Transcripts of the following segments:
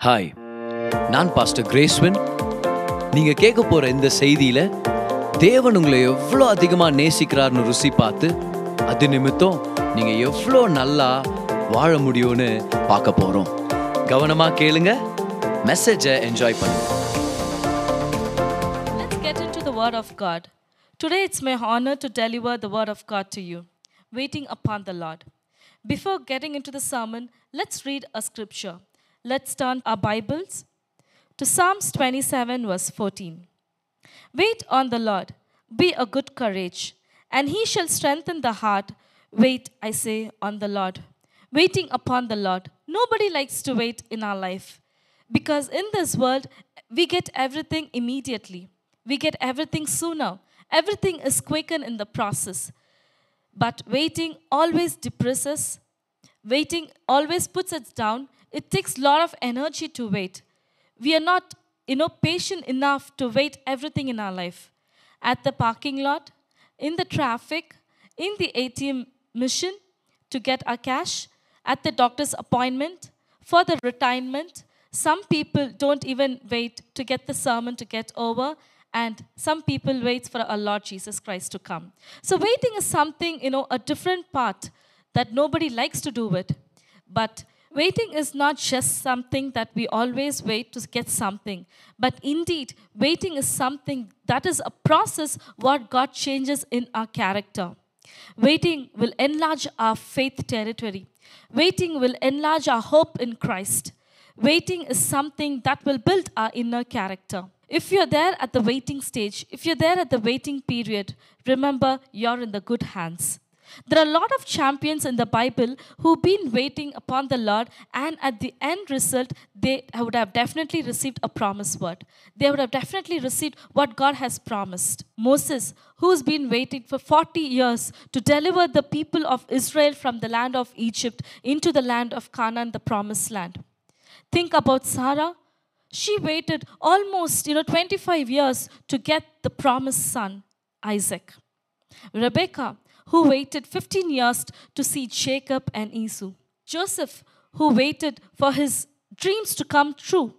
Hi நான் pastor கிரேஸ்வன் நீங்க கேட்க போற இந்த செய்தியில தேவன் உங்களை எவ்வளோ அதிகமா நேசிக்கிறார்னு ருசி பார்த்து அது நிமித்தம் நீங்க எவ்வளோ நல்லா வாழ முடியும்னு பார்க்க போறோம் கவனமா கேளுங்க மெசேஜை என்ஜாய் பண்ணுங்க Let's get into the Word of God. Today it's my honor to deliver the Word of God to you, waiting upon the Lord. Before getting into the sermon, let's read a scripture. Let's turn our Bibles to Psalms 27, verse 14. Wait on the Lord, be of good courage, and he shall strengthen the heart. Wait, I say, on the Lord. Waiting upon the Lord. Nobody likes to wait in our life because in this world, we get everything immediately, we get everything sooner, everything is quickened in the process. But waiting always depresses, waiting always puts us down. It takes a lot of energy to wait. We are not, you know, patient enough to wait everything in our life. At the parking lot, in the traffic, in the ATM mission to get our cash, at the doctor's appointment, for the retirement. Some people don't even wait to get the sermon to get over, and some people wait for our Lord Jesus Christ to come. So waiting is something, you know, a different part that nobody likes to do it. But waiting is not just something that we always wait to get something, but indeed, waiting is something that is a process what God changes in our character. Waiting will enlarge our faith territory. Waiting will enlarge our hope in Christ. Waiting is something that will build our inner character. If you're there at the waiting stage, if you're there at the waiting period, remember you're in the good hands. There are a lot of champions in the Bible who've been waiting upon the Lord, and at the end result, they would have definitely received a promise word. They would have definitely received what God has promised. Moses, who's been waiting for 40 years to deliver the people of Israel from the land of Egypt into the land of Canaan, the promised land. Think about Sarah. She waited almost, you know, 25 years to get the promised son, Isaac. Rebecca, who waited 15 years to see Jacob and Esau. Joseph, who waited for his dreams to come true.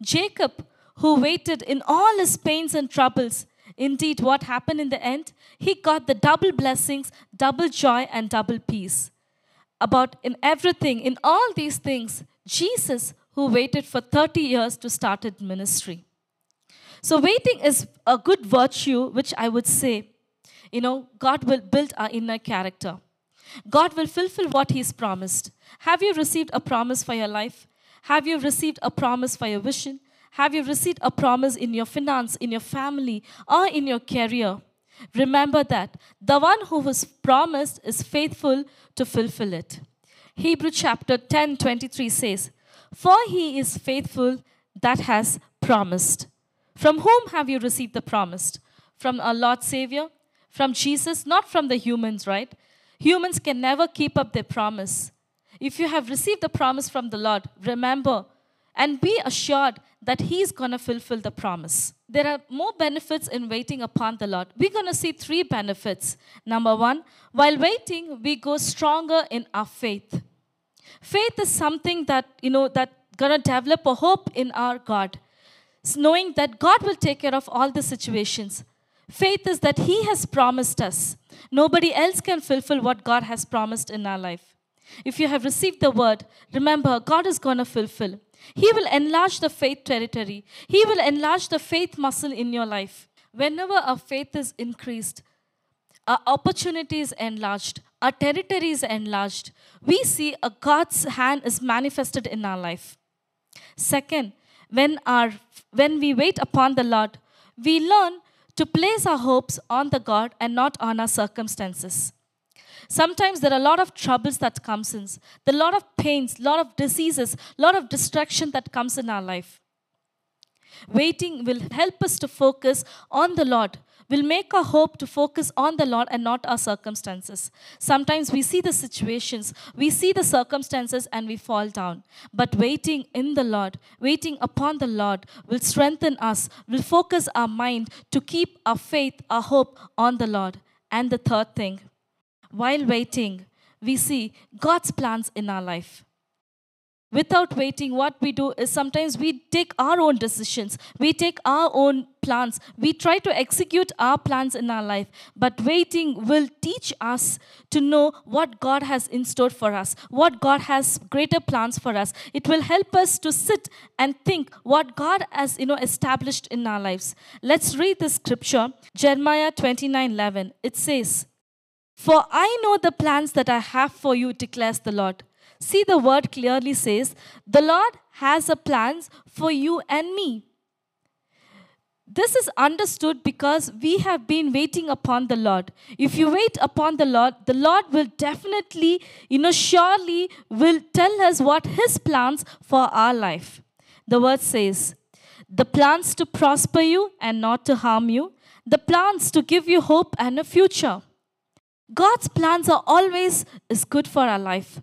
Jacob, who waited in all his pains and troubles. Indeed, what happened in the end? He got the double blessings, double joy, and double peace. About in everything, in all these things, Jesus, who waited for 30 years to start his ministry. So, waiting is a good virtue, which I would say, you know, God will build our inner character. God will fulfill what He's promised. Have you received a promise for your life? Have you received a promise for your vision? Have you received a promise in your finance, in your family, or in your career? Remember that the one who was promised is faithful to fulfill it. Hebrew chapter 10 23 says, For he is faithful that has promised. From whom have you received the promise? From our Lord Savior? From Jesus? Not from the humans, right? Humans can never keep up their promise. If you have received the promise from the Lord, remember and be assured that He is going to fulfill the promise. There are more benefits in waiting upon the Lord. We're going to see three benefits. Number one, while waiting, we go stronger in our faith. Faith is something that, you know, that gonna develop a hope in our God. It's knowing that God will take care of all the situations. Faith is that He has promised us. Nobody else can fulfill what God has promised in our life. If you have received the word, remember, God is going to fulfill. He will enlarge the faith territory, He will enlarge the faith muscle in your life. Whenever our faith is increased, our opportunity is enlarged, our territory is enlarged, we see a God's hand is manifested in our life. Second, when, our, when we wait upon the Lord, we learn to place our hopes on the God and not on our circumstances. Sometimes there are a lot of troubles that comes in, a lot of pains, a lot of diseases, a lot of distraction that comes in our life. Waiting will help us to focus on the Lord, will make our hope to focus on the Lord and not our circumstances. Sometimes we see the situations, we see the circumstances, and we fall down. But waiting in the Lord, waiting upon the Lord, will strengthen us, will focus our mind to keep our faith, our hope on the Lord. And the third thing, while waiting, we see God's plans in our life. Without waiting, what we do is sometimes we take our own decisions, we take our own plans, we try to execute our plans in our life. But waiting will teach us to know what God has in store for us, what God has greater plans for us. It will help us to sit and think what God has you know established in our lives. Let's read the scripture, Jeremiah 29 11. It says, For I know the plans that I have for you, declares the Lord. See, the word clearly says, The Lord has a plans for you and me. This is understood because we have been waiting upon the Lord. If you wait upon the Lord, the Lord will definitely, you know, surely will tell us what His plans for our life. The word says, the plans to prosper you and not to harm you, the plans to give you hope and a future. God's plans are always is good for our life.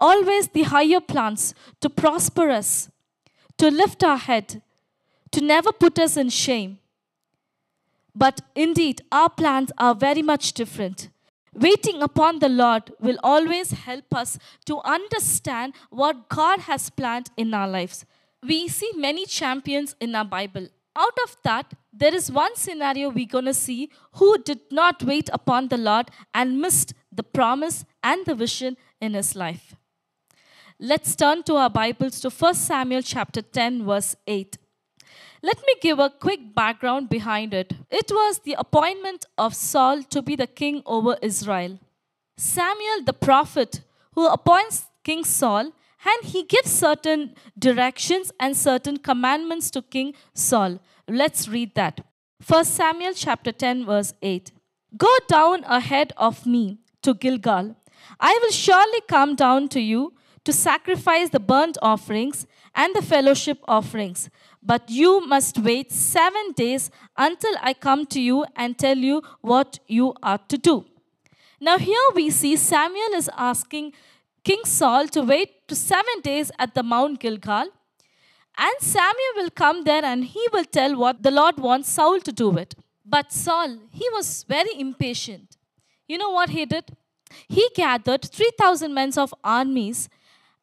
Always the higher plans to prosper us, to lift our head, to never put us in shame. But indeed, our plans are very much different. Waiting upon the Lord will always help us to understand what God has planned in our lives. We see many champions in our Bible. Out of that, there is one scenario we're going to see who did not wait upon the Lord and missed the promise and the vision in his life. Let's turn to our Bibles to 1 Samuel chapter 10 verse 8. Let me give a quick background behind it. It was the appointment of Saul to be the king over Israel. Samuel the prophet who appoints King Saul and he gives certain directions and certain commandments to King Saul. Let's read that. 1 Samuel chapter 10 verse 8. Go down ahead of me to Gilgal. I will surely come down to you to sacrifice the burnt offerings and the fellowship offerings. But you must wait seven days until I come to you and tell you what you are to do. Now, here we see Samuel is asking King Saul to wait to seven days at the Mount Gilgal. And Samuel will come there and he will tell what the Lord wants Saul to do it. But Saul, he was very impatient. You know what he did? He gathered 3,000 men of armies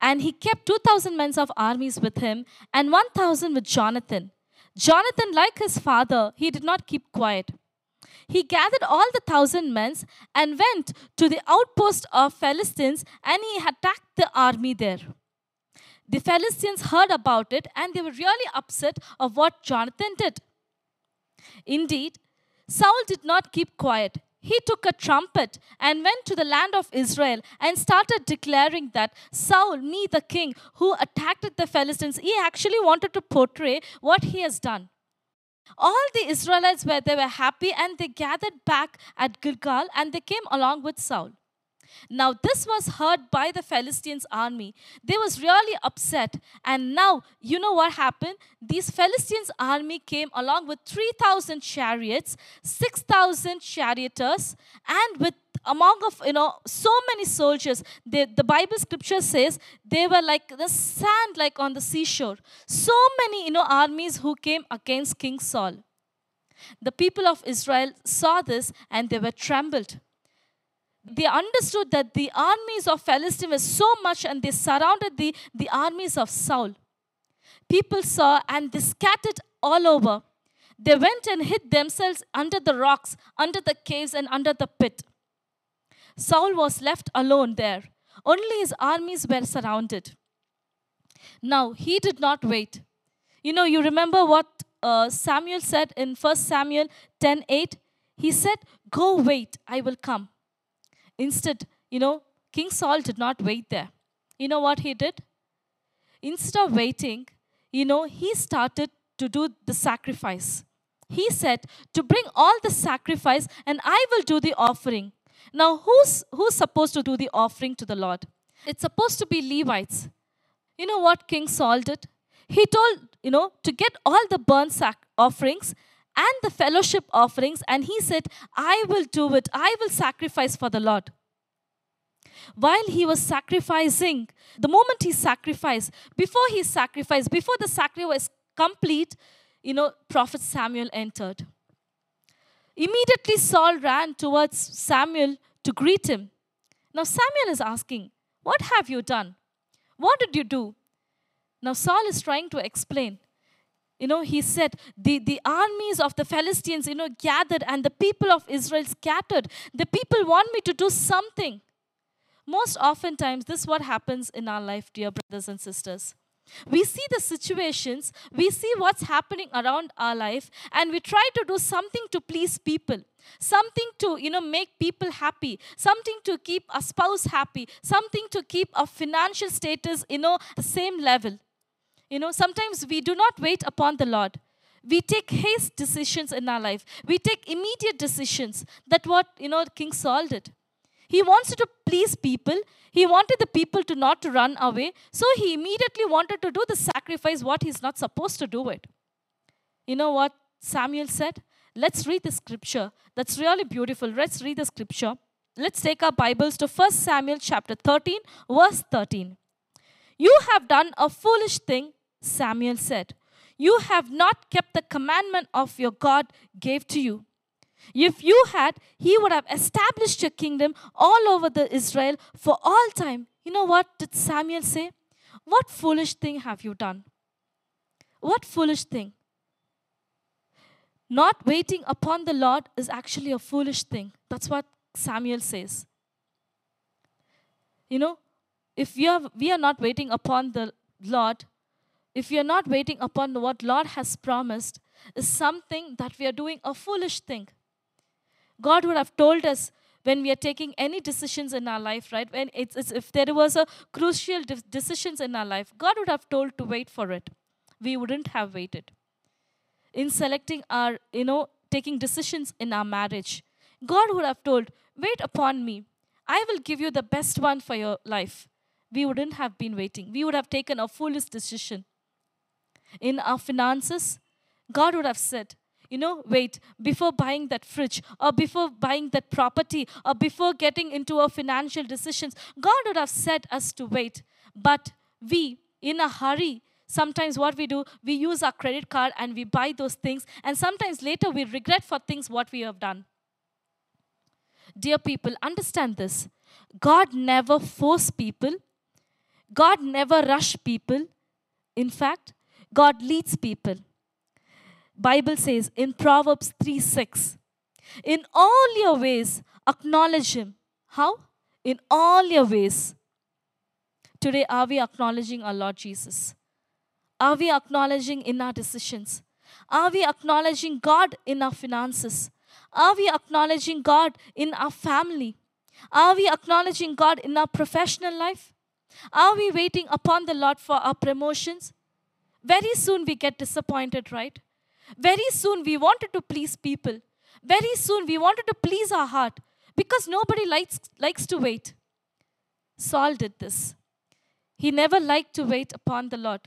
and he kept 2,000 men of armies with him and 1,000 with Jonathan. Jonathan, like his father, he did not keep quiet. He gathered all the thousand men and went to the outpost of Philistines and he attacked the army there. The Philistines heard about it and they were really upset of what Jonathan did. Indeed, Saul did not keep quiet he took a trumpet and went to the land of Israel and started declaring that Saul, me the king, who attacked the Philistines, he actually wanted to portray what he has done. All the Israelites were they were happy and they gathered back at Gilgal and they came along with Saul. Now, this was heard by the Philistines' army. They was really upset. And now, you know what happened? These Philistines' army came along with 3,000 chariots, 6,000 charioteers, and with among of you know so many soldiers they, the bible scripture says they were like the sand like on the seashore so many you know armies who came against king saul the people of israel saw this and they were trembled they understood that the armies of Philistine were so much and they surrounded the, the armies of Saul. People saw and they scattered all over. They went and hid themselves under the rocks, under the caves, and under the pit. Saul was left alone there. Only his armies were surrounded. Now, he did not wait. You know, you remember what uh, Samuel said in 1 Samuel 10 8? He said, Go wait, I will come. Instead, you know, King Saul did not wait there. You know what he did? Instead of waiting, you know, he started to do the sacrifice. He said, To bring all the sacrifice, and I will do the offering. Now, who's, who's supposed to do the offering to the Lord? It's supposed to be Levites. You know what King Saul did? He told, you know, to get all the burnt sac- offerings and the fellowship offerings, and he said, I will do it. I will sacrifice for the Lord. While he was sacrificing, the moment he sacrificed, before he sacrificed, before the sacrifice was complete, you know, Prophet Samuel entered. Immediately, Saul ran towards Samuel to greet him. Now, Samuel is asking, What have you done? What did you do? Now, Saul is trying to explain. You know, he said, the, the armies of the Philistines, you know, gathered and the people of Israel scattered. The people want me to do something. Most oftentimes, this is what happens in our life, dear brothers and sisters. We see the situations, we see what's happening around our life, and we try to do something to please people, something to, you know, make people happy, something to keep a spouse happy, something to keep a financial status, you know, the same level. You know, sometimes we do not wait upon the Lord. We take haste decisions in our life. We take immediate decisions. That what, you know, King Saul did. He wants to please people. He wanted the people to not to run away. So he immediately wanted to do the sacrifice what he's not supposed to do it. You know what Samuel said? Let's read the scripture. That's really beautiful. Let's read the scripture. Let's take our Bibles to 1 Samuel chapter 13, verse 13. You have done a foolish thing, Samuel said. You have not kept the commandment of your God gave to you. If you had, he would have established your kingdom all over the Israel for all time. You know what did Samuel say? What foolish thing have you done? What foolish thing? Not waiting upon the Lord is actually a foolish thing. That's what Samuel says. You know, if we are, we are not waiting upon the Lord, if are not waiting upon what Lord has promised, is something that we are doing a foolish thing. God would have told us when we are taking any decisions in our life, right? When it's, it's if there was a crucial de- decisions in our life, God would have told to wait for it. We wouldn't have waited. In selecting our, you know, taking decisions in our marriage, God would have told, wait upon me. I will give you the best one for your life. We wouldn't have been waiting. We would have taken a foolish decision. In our finances, God would have said, you know, wait, before buying that fridge or before buying that property or before getting into our financial decisions, God would have said us to wait. But we, in a hurry, sometimes what we do, we use our credit card and we buy those things, and sometimes later we regret for things what we have done. Dear people, understand this. God never force people. God never rush people. In fact, God leads people. Bible says in Proverbs 3 6, in all your ways acknowledge him. How? In all your ways. Today, are we acknowledging our Lord Jesus? Are we acknowledging in our decisions? Are we acknowledging God in our finances? Are we acknowledging God in our family? Are we acknowledging God in our professional life? Are we waiting upon the Lord for our promotions? Very soon we get disappointed, right? Very soon we wanted to please people. Very soon we wanted to please our heart because nobody likes, likes to wait. Saul did this. He never liked to wait upon the Lord.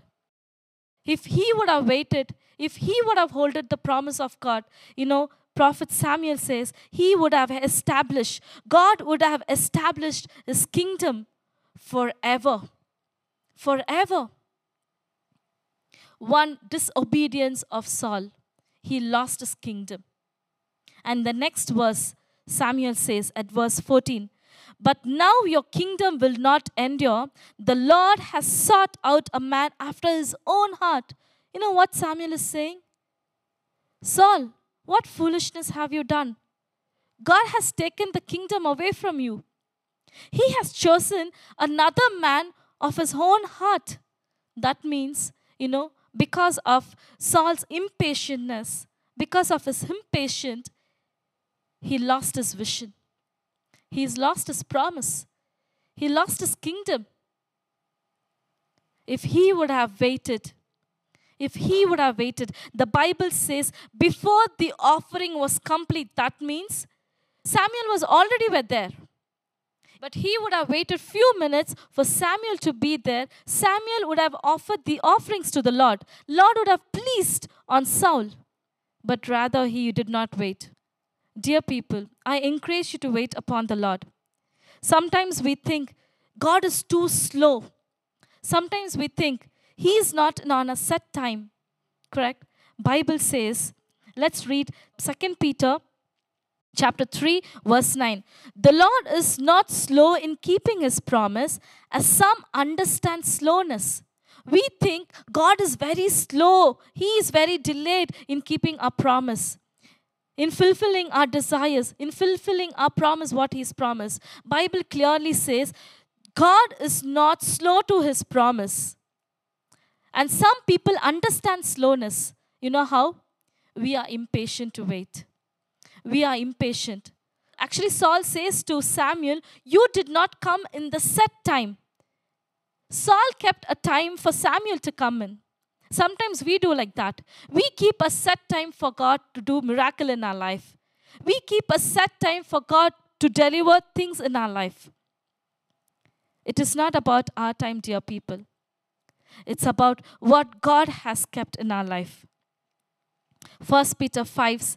If he would have waited, if he would have holded the promise of God, you know, Prophet Samuel says, he would have established, God would have established his kingdom forever. Forever. One disobedience of Saul, he lost his kingdom. And the next verse, Samuel says at verse 14, But now your kingdom will not endure. The Lord has sought out a man after his own heart. You know what Samuel is saying? Saul, what foolishness have you done? God has taken the kingdom away from you. He has chosen another man of his own heart. That means, you know, because of Saul's impatientness, because of his impatience, he lost his vision. He's lost his promise. He lost his kingdom. If he would have waited, if he would have waited, the Bible says before the offering was complete, that means Samuel was already there. But he would have waited few minutes for Samuel to be there. Samuel would have offered the offerings to the Lord. Lord would have pleased on Saul. But rather he did not wait. Dear people, I encourage you to wait upon the Lord. Sometimes we think God is too slow. Sometimes we think he is not on a set time. Correct? Bible says, let's read 2 Peter chapter 3 verse 9 the lord is not slow in keeping his promise as some understand slowness we think God is very slow. He is very delayed in keeping our promise, in fulfilling our desires, in fulfilling our promise, what He's promised. Bible clearly says God is not slow to His promise. And some people understand slowness. You know how? We are impatient to wait. We are impatient. Actually, Saul says to Samuel, You did not come in the set time. Saul kept a time for Samuel to come in. Sometimes we do like that. We keep a set time for God to do miracle in our life. We keep a set time for God to deliver things in our life. It is not about our time, dear people. It's about what God has kept in our life. 1 Peter 5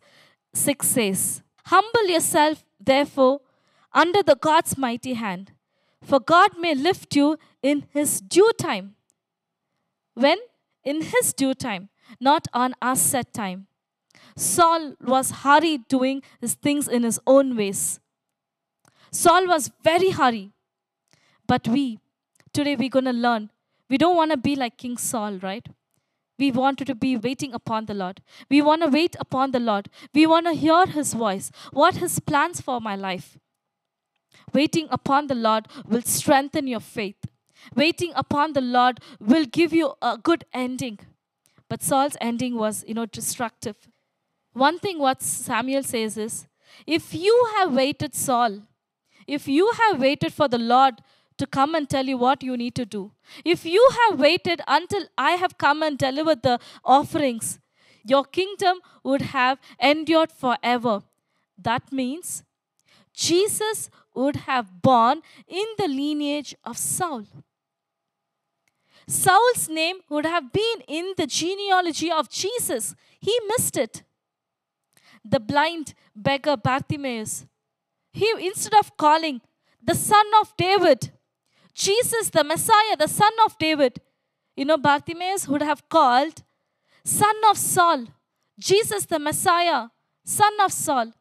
6 says, Humble yourself, therefore, under the God's mighty hand, for God may lift you in his due time. When? In his due time, not on our set time. Saul was hurried doing his things in his own ways. Saul was very hurry. But we, today we're going to learn. We don't want to be like King Saul, right? We want to be waiting upon the Lord. We want to wait upon the Lord. We want to hear His voice, what His plans for my life. Waiting upon the Lord will strengthen your faith. Waiting upon the Lord will give you a good ending. But Saul's ending was, you know, destructive. One thing what Samuel says is, if you have waited, Saul, if you have waited for the Lord to come and tell you what you need to do. If you have waited until I have come and delivered the offerings, your kingdom would have endured forever. That means Jesus would have born in the lineage of Saul. Saul's name would have been in the genealogy of Jesus. He missed it. The blind beggar Bartimaeus, he instead of calling the son of David, Jesus, the Messiah, the son of David, you know, Bartimaeus would have called son of Saul, Jesus, the Messiah, son of Saul.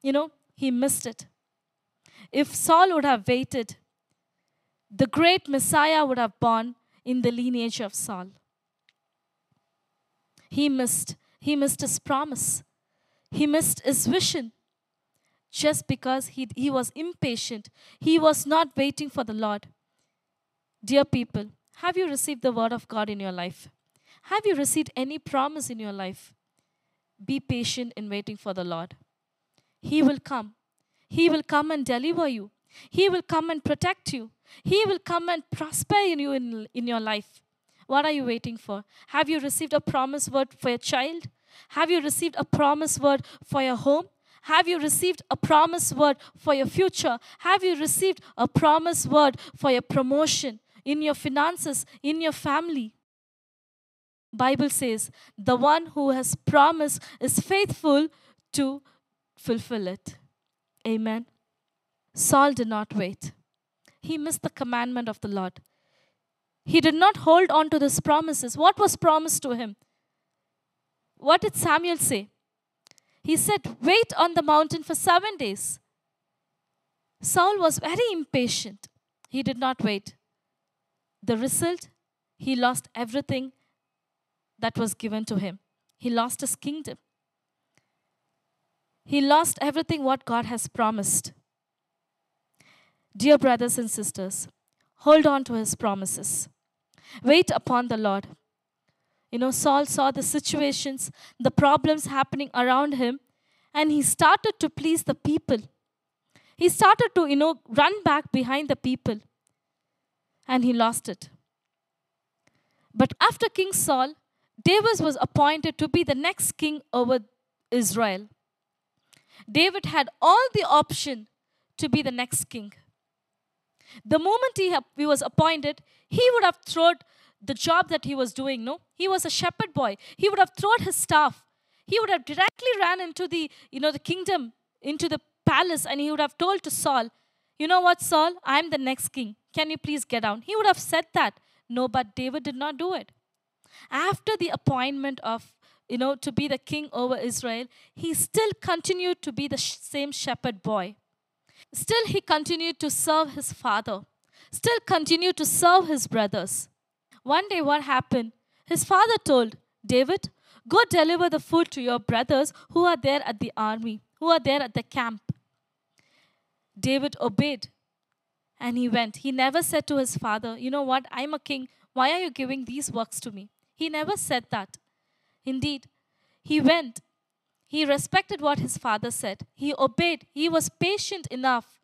You know, he missed it. If Saul would have waited, the great Messiah would have born in the lineage of Saul. He missed. He missed his promise. He missed his vision just because he, he was impatient. He was not waiting for the Lord. Dear people, have you received the word of God in your life? Have you received any promise in your life? Be patient in waiting for the Lord. He will come. He will come and deliver you. He will come and protect you. He will come and prosper in you in, in your life. What are you waiting for? Have you received a promise word for your child? Have you received a promise word for your home? Have you received a promise word for your future? Have you received a promise word for your promotion in your finances, in your family? Bible says, the one who has promised is faithful to fulfill it. Amen. Saul did not wait. He missed the commandment of the Lord. He did not hold on to these promises. What was promised to him? What did Samuel say? He said, Wait on the mountain for seven days. Saul was very impatient. He did not wait. The result, he lost everything that was given to him. He lost his kingdom. He lost everything what God has promised. Dear brothers and sisters, hold on to his promises. Wait upon the Lord. You know, Saul saw the situations, the problems happening around him, and he started to please the people. He started to, you know, run back behind the people, and he lost it. But after King Saul, David was appointed to be the next king over Israel. David had all the option to be the next king. The moment he, he was appointed, he would have thrown the job that he was doing, no? He was a shepherd boy. He would have thrown his staff. He would have directly ran into the, you know, the kingdom, into the palace, and he would have told to Saul, you know what, Saul, I'm the next king. Can you please get down? He would have said that. No, but David did not do it. After the appointment of, you know, to be the king over Israel, he still continued to be the sh- same shepherd boy. Still, he continued to serve his father. Still continued to serve his brothers. One day, what happened? His father told David, Go deliver the food to your brothers who are there at the army, who are there at the camp. David obeyed and he went. He never said to his father, You know what? I'm a king. Why are you giving these works to me? He never said that. Indeed, he went. He respected what his father said. He obeyed. He was patient enough.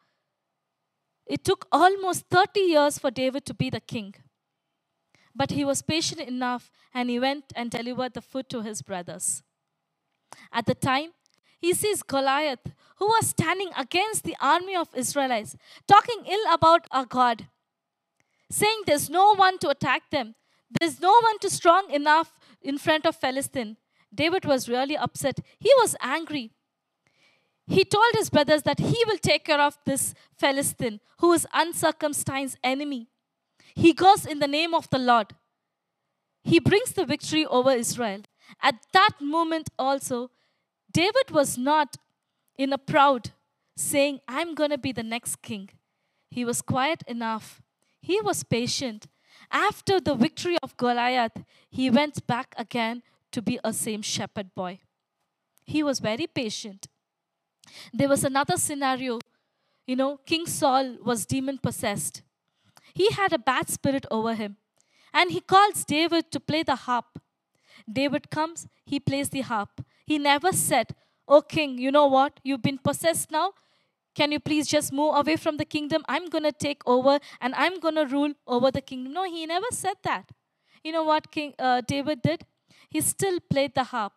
It took almost 30 years for David to be the king. But he was patient enough and he went and delivered the food to his brothers. At the time, he sees Goliath, who was standing against the army of Israelites, talking ill about our God, saying there's no one to attack them, there's no one to strong enough in front of Philistine. David was really upset. He was angry. He told his brothers that he will take care of this Philistine, who is uncircumcised enemy. He goes in the name of the Lord. He brings the victory over Israel. At that moment also, David was not in a proud saying, I'm going to be the next king. He was quiet enough. He was patient. After the victory of Goliath, he went back again to be a same shepherd boy. He was very patient. There was another scenario. You know, King Saul was demon possessed. He had a bad spirit over him. And he calls David to play the harp. David comes, he plays the harp. He never said, Oh, king, you know what? You've been possessed now. Can you please just move away from the kingdom? I'm going to take over and I'm going to rule over the kingdom. No, he never said that. You know what King uh, David did? He still played the harp.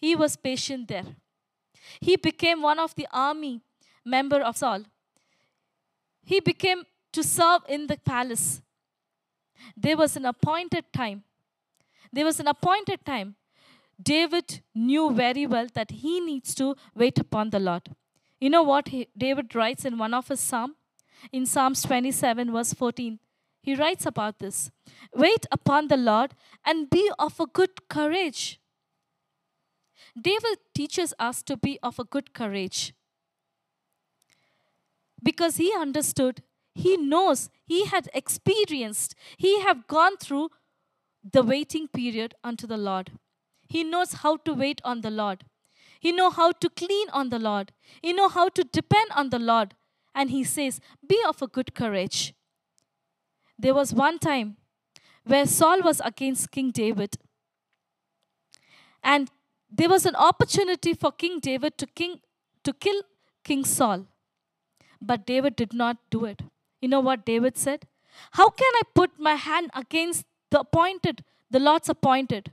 He was patient there. He became one of the army member of Saul. He became to serve in the palace. There was an appointed time. There was an appointed time. David knew very well that he needs to wait upon the Lord. You know what he, David writes in one of his psalm? In Psalms 27 verse 14. He writes about this. Wait upon the Lord and be of a good courage. David teaches us to be of a good courage because he understood he knows he had experienced he have gone through the waiting period unto the lord he knows how to wait on the lord. He know how to clean on the lord. He know how to depend on the lord. And he says be of a good courage. There was one time where saul was against king david. And there was an opportunity for king david to king to kill king saul. But david did not do it. You know what David said? How can I put my hand against the appointed, the Lord's appointed?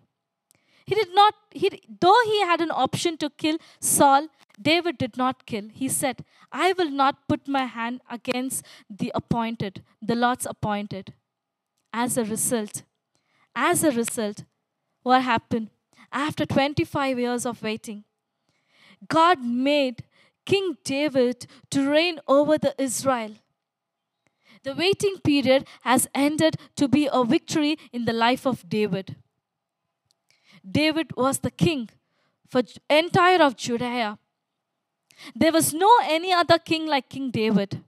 He did not, he, though he had an option to kill Saul, David did not kill. He said, I will not put my hand against the appointed, the Lord's appointed. As a result, as a result, what happened? After 25 years of waiting, God made King David to reign over the Israel. The waiting period has ended to be a victory in the life of David. David was the king for entire of Judea. There was no any other king like King David.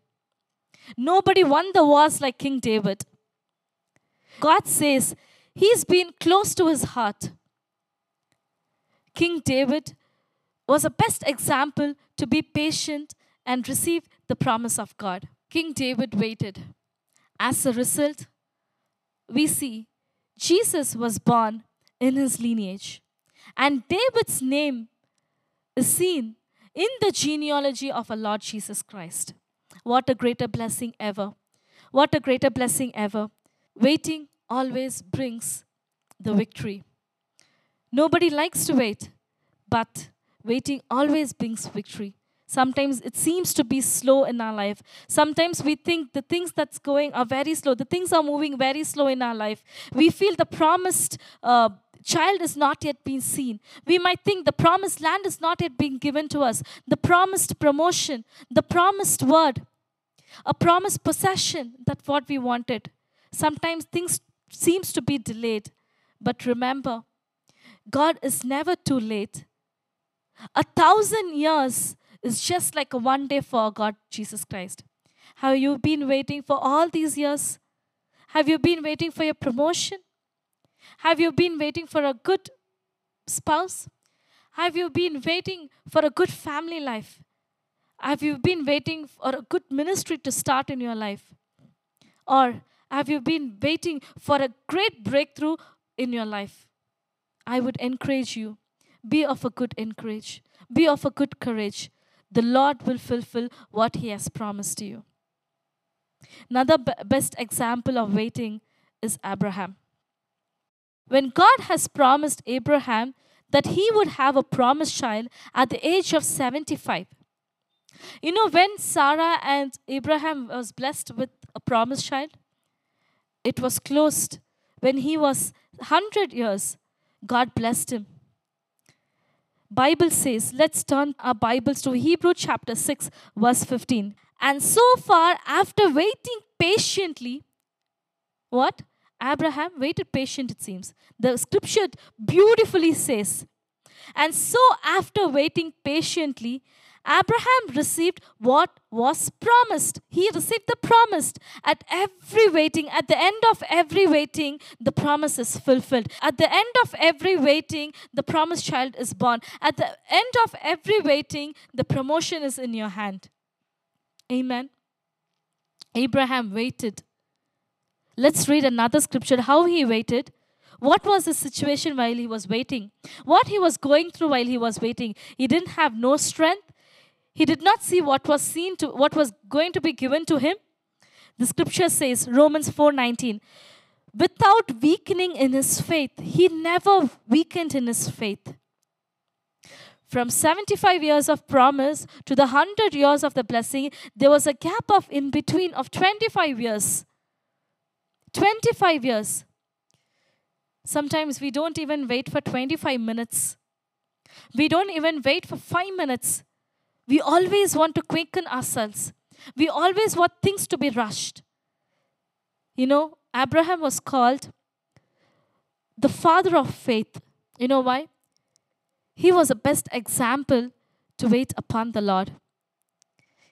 Nobody won the wars like King David. God says he's been close to his heart. King David was a best example to be patient and receive the promise of God. King David waited. As a result, we see Jesus was born in his lineage. And David's name is seen in the genealogy of our Lord Jesus Christ. What a greater blessing ever. What a greater blessing ever. Waiting always brings the victory. Nobody likes to wait, but waiting always brings victory. Sometimes it seems to be slow in our life. Sometimes we think the things that's going are very slow. The things are moving very slow in our life. We feel the promised uh, child is not yet been seen. We might think the promised land is not yet being given to us. The promised promotion, the promised word, a promised possession, that's what we wanted. Sometimes things seems to be delayed. But remember, God is never too late. A thousand years is just like a one day for God, Jesus Christ. Have you been waiting for all these years? Have you been waiting for your promotion? Have you been waiting for a good spouse? Have you been waiting for a good family life? Have you been waiting for a good ministry to start in your life? Or have you been waiting for a great breakthrough in your life? I would encourage you be of a good encourage, be of a good courage. The Lord will fulfill what He has promised you. Another b- best example of waiting is Abraham. When God has promised Abraham that he would have a promised child at the age of 75, you know, when Sarah and Abraham was blessed with a promised child, it was closed when he was 100 years. God blessed him. Bible says, let's turn our Bibles to Hebrew chapter 6 verse 15. And so far after waiting patiently, what? Abraham waited patient it seems. The scripture beautifully says, and so after waiting patiently, Abraham received what was promised. He received the promise. At every waiting, at the end of every waiting, the promise is fulfilled. At the end of every waiting, the promised child is born. At the end of every waiting, the promotion is in your hand. Amen. Abraham waited. Let's read another scripture how he waited. What was the situation while he was waiting? What he was going through while he was waiting? He didn't have no strength. He did not see what was seen to what was going to be given to him. The scripture says, Romans 4:19, without weakening in his faith, he never weakened in his faith. From 75 years of promise to the 100 years of the blessing, there was a gap of in between of 25 years. 25 years. Sometimes we don't even wait for 25 minutes. We don't even wait for 5 minutes. We always want to quicken ourselves. We always want things to be rushed. You know, Abraham was called the father of faith. You know why? He was the best example to wait upon the Lord.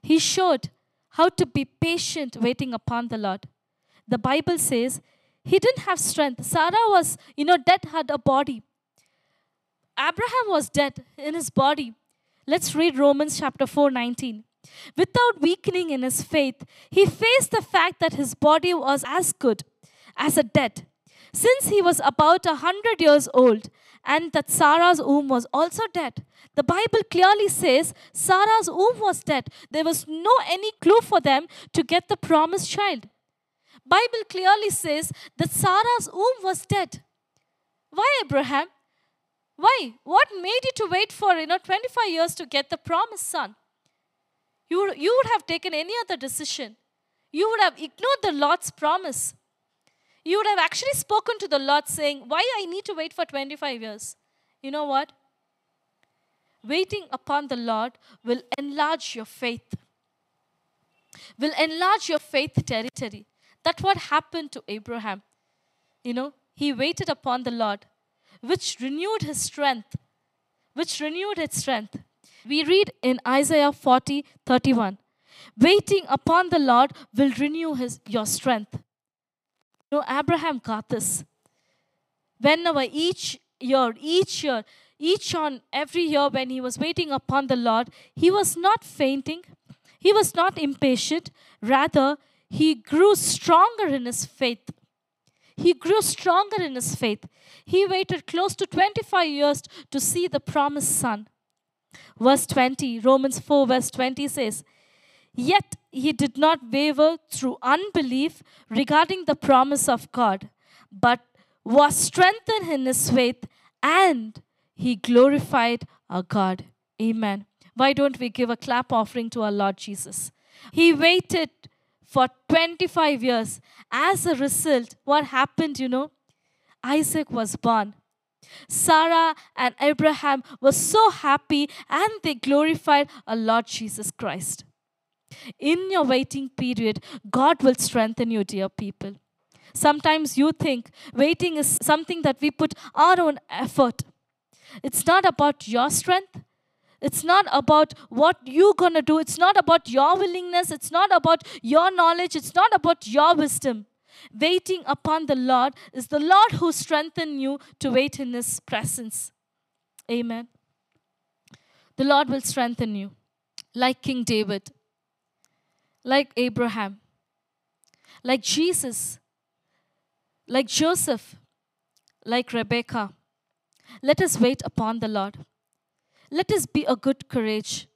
He showed how to be patient waiting upon the Lord. The Bible says he didn't have strength. Sarah was, you know, dead, had a body. Abraham was dead in his body. Let's read Romans chapter 4 19. Without weakening in his faith, he faced the fact that his body was as good as a dead, since he was about a hundred years old, and that Sarah's womb was also dead. The Bible clearly says Sarah's womb was dead. There was no any clue for them to get the promised child. Bible clearly says that Sarah's womb was dead. Why, Abraham? Why? What made you to wait for you know 25 years to get the promised son? You would, you would have taken any other decision. You would have ignored the Lord's promise. You would have actually spoken to the Lord saying, Why I need to wait for 25 years? You know what? Waiting upon the Lord will enlarge your faith, will enlarge your faith territory. That's what happened to Abraham. You know, he waited upon the Lord, which renewed his strength, which renewed its strength. We read in Isaiah 40 31, waiting upon the Lord will renew his, your strength. You know, Abraham got this. Whenever each year, each year, each on every year when he was waiting upon the Lord, he was not fainting, he was not impatient, rather, he grew stronger in his faith. He grew stronger in his faith. He waited close to 25 years to see the promised son. Verse 20, Romans 4, verse 20 says, Yet he did not waver through unbelief regarding the promise of God, but was strengthened in his faith and he glorified our God. Amen. Why don't we give a clap offering to our Lord Jesus? He waited for 25 years. As a result, what happened, you know? Isaac was born. Sarah and Abraham were so happy and they glorified our Lord Jesus Christ. In your waiting period, God will strengthen you, dear people. Sometimes you think waiting is something that we put our own effort. It's not about your strength. It's not about what you're going to do. It's not about your willingness. It's not about your knowledge. It's not about your wisdom. Waiting upon the Lord is the Lord who strengthens you to wait in His presence. Amen. The Lord will strengthen you, like King David, like Abraham, like Jesus, like Joseph, like Rebecca. Let us wait upon the Lord. Let us be a good courage.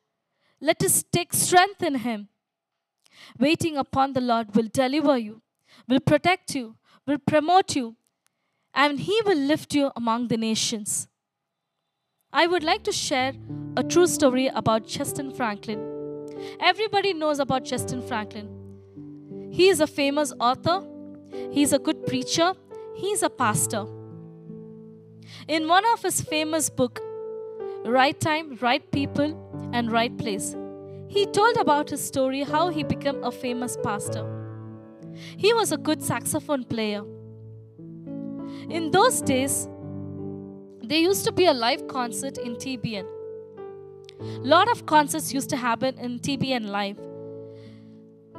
Let us take strength in Him. Waiting upon the Lord will deliver you, will protect you, will promote you, and He will lift you among the nations. I would like to share a true story about Jentezen Franklin. Everybody knows about Jentezen Franklin. He is a famous author, he is a good preacher, he is a pastor. In one of his famous book, Right Time, Right People and Right Place, he told about his story how he became a famous pastor. He was a good saxophone player. In those days, there used to be a live concert in TBN. Lot of concerts used to happen in TBN live.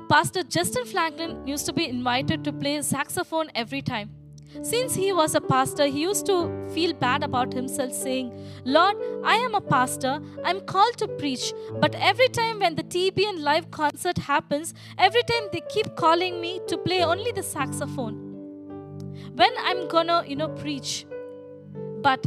Pastor Jentezen Franklin used to be invited to play saxophone every time. Since he was a pastor, he used to feel bad about himself, saying, Lord, I am a pastor, I'm called to preach, but every time when the TBN live concert happens, every time they keep calling me to play only the saxophone. When I'm gonna, you know, preach. But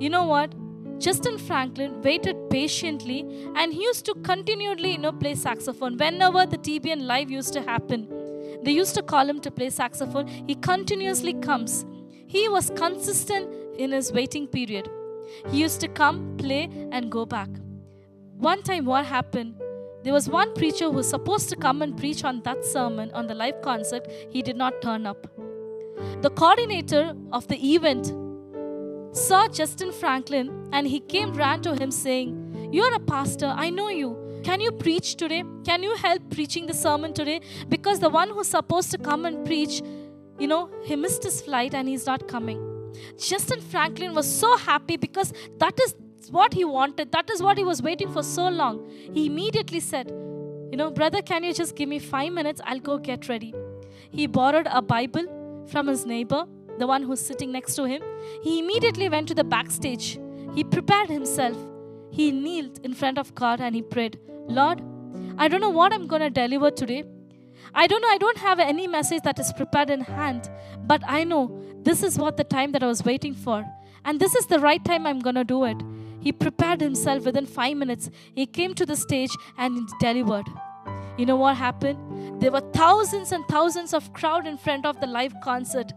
you know what? Jentezen Franklin waited patiently and he used to continually, you know, play saxophone. Whenever the TBN live used to happen, they used to call him to play saxophone. He continuously comes. He was consistent in his waiting period. He used to come, play, and go back. One time, what happened? There was one preacher who was supposed to come and preach on that sermon on the live concert. He did not turn up. The coordinator of the event saw Jentezen Franklin and he came ran to him saying, You're a pastor, I know you. Can you preach today? Can you help preaching the sermon today? Because the one who's supposed to come and preach, you know, he missed his flight and he's not coming. Jentezen Franklin was so happy because that is what he wanted. That is what he was waiting for so long. He immediately said, You know, brother, can you just give me five minutes? I'll go get ready. He borrowed a Bible from his neighbor, the one who's sitting next to him. He immediately went to the backstage. He prepared himself. He kneeled in front of God and he prayed, Lord, I don't know what I'm going to deliver today. I don't know, I don't have any message that is prepared in hand, but I know this is what the time that I was waiting for. And this is the right time I'm going to do it. He prepared himself within five minutes. He came to the stage and delivered. You know what happened? There were thousands and thousands of crowd in front of the live concert.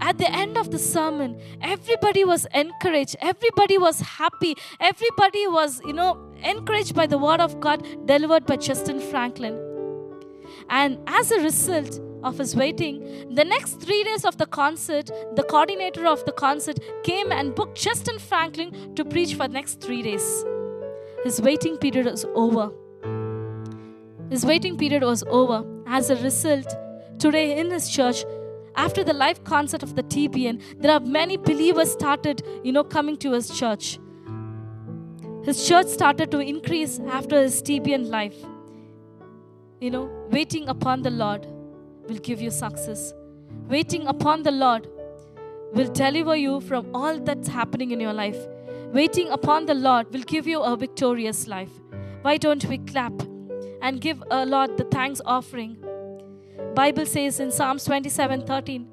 At the end of the sermon, everybody was encouraged. Everybody was happy. Everybody was, you know, encouraged by the word of God delivered by Jentezen Franklin. And as a result of his waiting, the next three days of the concert, the coordinator of the concert came and booked Jentezen Franklin to preach for the next three days. His waiting period is over. His waiting period was over. As a result, today in his church, after the live concert of the TBN, there are many believers started, you know, coming to his church. His church started to increase after his TBN life. You know, waiting upon the Lord will give you success. Waiting upon the Lord will deliver you from all that's happening in your life. Waiting upon the Lord will give you a victorious life. Why don't we clap and give a Lord the thanks offering? Bible says in Psalms 27 13,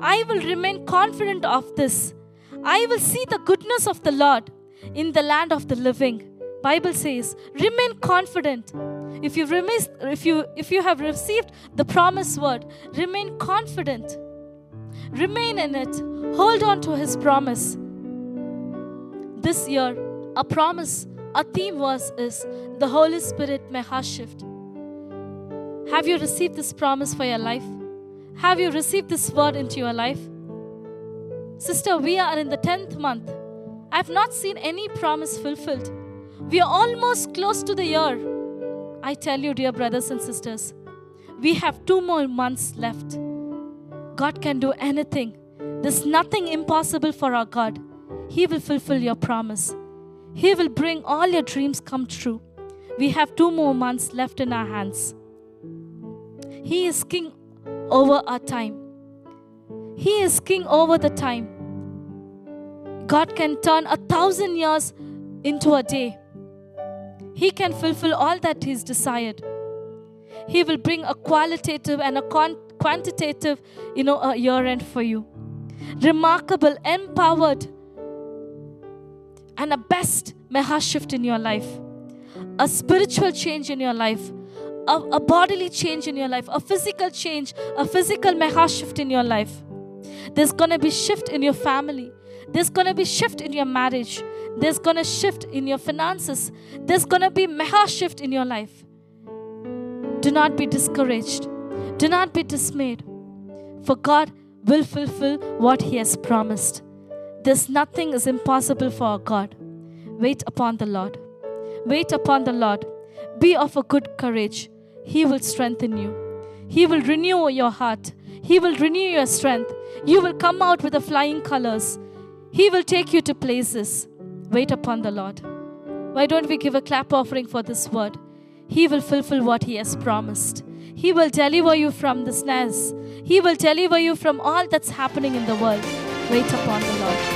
I will remain confident of this. I will see the goodness of the Lord in the land of the living. Bible says, remain confident. If you remain, if you if you have received the promised word, remain confident. Remain in it. Hold on to his promise. This year, a promise, a theme verse is the Holy Spirit may heart shift. Have you received this promise for your life? Have you received this word into your life? Sister, we are in the 10th month. I have not seen any promise fulfilled. We are almost close to the year. I tell you, dear brothers and sisters, we have two more months left. God can do anything. There's nothing impossible for our God. He will fulfill your promise. He will bring all your dreams come true. We have two more months left in our hands. He is king over our time. He is king over the time. God can turn a thousand years into a day. He can fulfill all that He's desired. He will bring a qualitative and a quan- quantitative, you know, a year end for you. Remarkable, empowered, and a best meha shift in your life. A spiritual change in your life. A, a bodily change in your life. A physical change. A physical meha shift in your life. There's gonna be shift in your family. There's gonna be shift in your marriage. There's gonna shift in your finances. There's gonna be meha shift in your life. Do not be discouraged. Do not be dismayed. For God will fulfill what He has promised. There's nothing is impossible for our God. Wait upon the Lord. Wait upon the Lord. Be of a good courage. He will strengthen you. He will renew your heart. He will renew your strength. You will come out with the flying colors. He will take you to places. Wait upon the Lord. Why don't we give a clap offering for this word? He will fulfill what He has promised. He will deliver you from the snares. He will deliver you from all that's happening in the world. Wait upon the Lord.